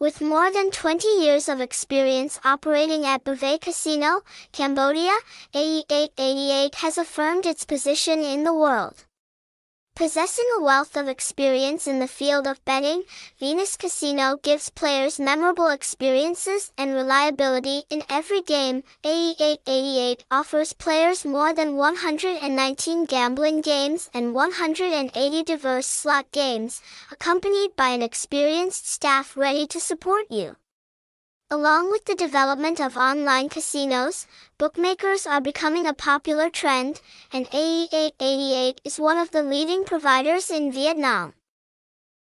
With more than 20 years of experience operating at Bavet Casino, Cambodia, AE888 has affirmed its position in the world. Possessing a wealth of experience in the field of betting, Venus Casino gives players memorable experiences and reliability in every game. AE888 offers players more than 119 gambling games and 180 diverse slot games, accompanied by an experienced staff ready to support you. Along with the development of online casinos, bookmakers are becoming a popular trend, and AE888 is one of the leading providers in Vietnam.